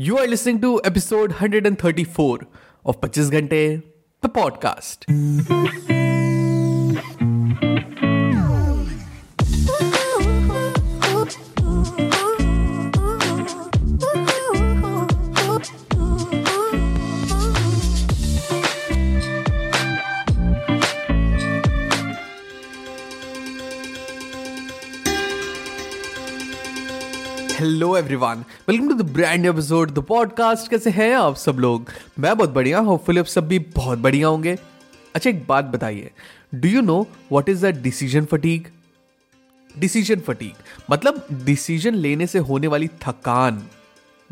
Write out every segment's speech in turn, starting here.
You are listening to episode 134 of 25 Ghante, the podcast. Hello everyone welcome to the brand episode the podcast कैसे हैं आप सब लोग? मैं बहुत बढ़िया होपफुली आप सब भी बहुत बढ़िया होंगे। अच्छा एक बात बताइए। Do you know what is the decision fatigue decision fatigue मतलब डिसीज़न लेने से होने वाली थकान।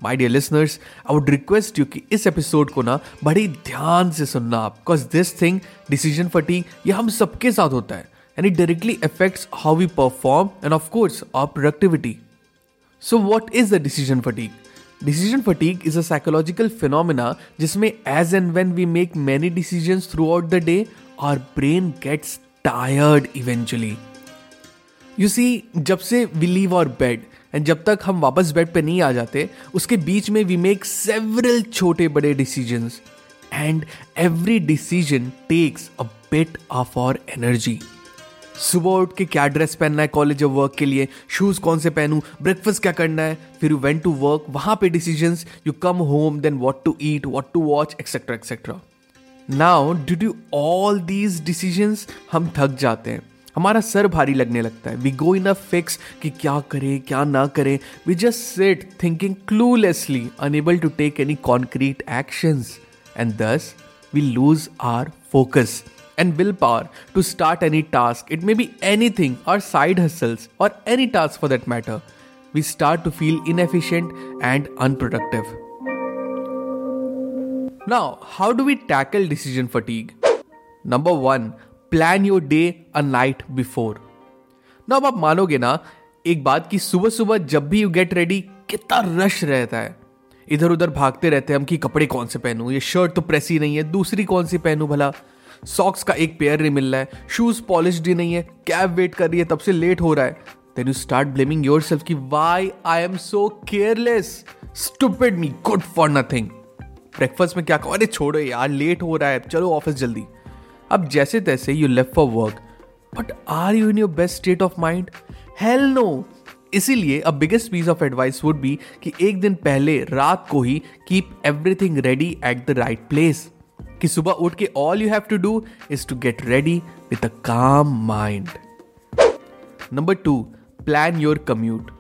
My dear listeners I would request you कि इस एपिसोड को ना बड़ी ध्यान से सुनना आप। Because this thing decision fatigue ये हम सबके साथ होता है। And it directly affects how we perform and of course our productivity so what is the decision fatigue decision fatigue is a psychological phenomena जिसमें as and when we make many decision throughout the day our brain gets tired eventually you see जब से we leave our bed and जब तक हम वापस bed पे नहीं आ जाते, उसके बीच में वी मेक सेवरल छोटे बड़े decision and every decision takes a bit of our energy सुबह उठ के क्या ड्रेस पहनना है कॉलेज और वर्क के लिए? शूज़ कौन से पहनूं? ब्रेकफास्ट क्या करना है? फिर यू वेंट टू वर्क वहाँ पे decision you come home then what to eat what to watch etcetera etcetera now due to all these decision हम थक जाते हैं। हमारा सर भारी लगने लगता है। We go in a fix कि क्या करें, क्या ना करें। We just sit thinking cluelessly unable to take any concrete actions and thus we lose our focus and will power to start any task it may be anything और side hustles और any task for that matter we start to feel inefficient and unproductive now how do we tackle decision fatigue number one plan your day a night before ना अब आप मानोगे ना, एक बात की सुबह सुबह जब भी यू गेट रेडी कितना रश रहता है। इधर उधर भागते रहते हैं हम कि कपड़े कौन से पहनूं? ये शर्ट तो प्रेसी नहीं है, दूसरी कौन सी पहनूं भला? सॉक्स का एक पेयर नहीं मिल रहा है। शूज़ पॉलिश नहीं है। कैब वेट कर रही है, तब से लेट हो रहा है। Then you start blaming yourself की why I am so careless stupid me good for nothing breakfast में क्या कहो अरे छोड़ो यार लेट हो रहा है। चलो ऑफ़िस जल्दी। अब जैसे तैसे you left for work but are you in your best state of mind hell no इसीलिए अब biggest piece of advice would be कि एक दिन पहले रात को ही keep everything ready at the right place कि सुबह उठ के all you have to do is to get ready with a calm mind number two plan your commute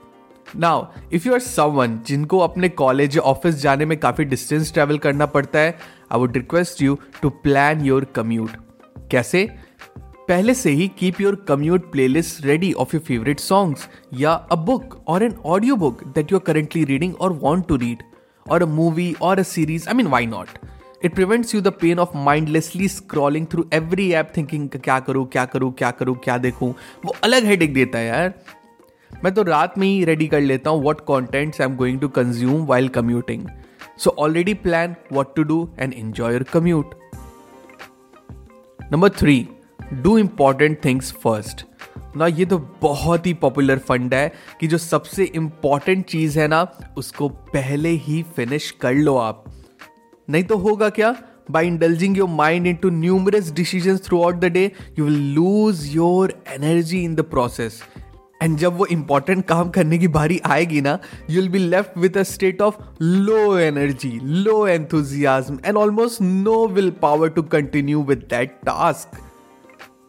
now if you are someone जिनको अपने कॉलेज या office जाने में काफ़ी डिस्टेंस ट्रेवल करना पड़ता है I would request you to plan your commute कैसे? पहले से ही keep your commute playlist ready of your favourite songs या अ बुक और an audio book that you are currently reading और वॉन्ट टू रीड और अ मूवी और a series I mean why not it prevents you the pain of mindlessly scrolling through every app thinking क्या करूँ क्या करूँ क्या करूँ, क्या देखूँ। वो अलग हेडेक देता है यार। मैं तो रात में ही रेडी कर लेता हूँ what contents I am going to consume while commuting so already plan what to do and enjoy your commute number three do important things first ना ये तो बहुत ही पॉपुलर फंड है कि जो सबसे इंपॉर्टेंट चीज़ है ना, उसको पहले ही फिनिश कर लो आप। नहीं तो होगा क्या? By indulging your mind into numerous decision throughout the day you will lose your energy in the process and जब वो इंपॉर्टेंट काम करने की बारी आएगी ना you will be left with a state of low energy low enthusiasm and almost no will power to continue with that task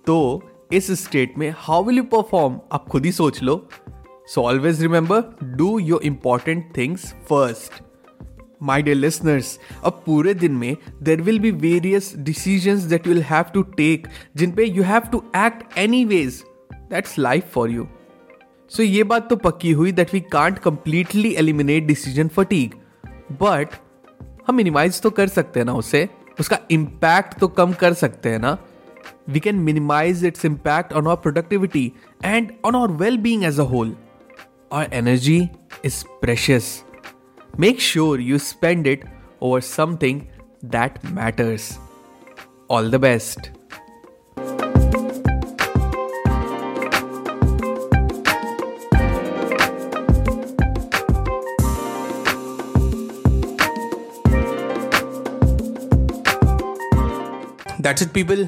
तो इस स्टेट में हाउ विल यू परफॉर्म आप खुद ही सोच लो. So always remember do your important things first my dear listeners अब पूरे दिन में there will be various decision that will have to take जिन पे you have to act anyways that's life for you so ये बात तो पक्की हुई that we can't completely eliminate decision fatigue but हम मिनिमाइज तो कर सकते हैं ना उसे. उसका इम्पैक्ट तो कम कर सकते हैं ना. We can minimize its impact on our productivity and on our well being as a whole our energy is precious make sure you spend it over something that matters. All the best. That's it, people.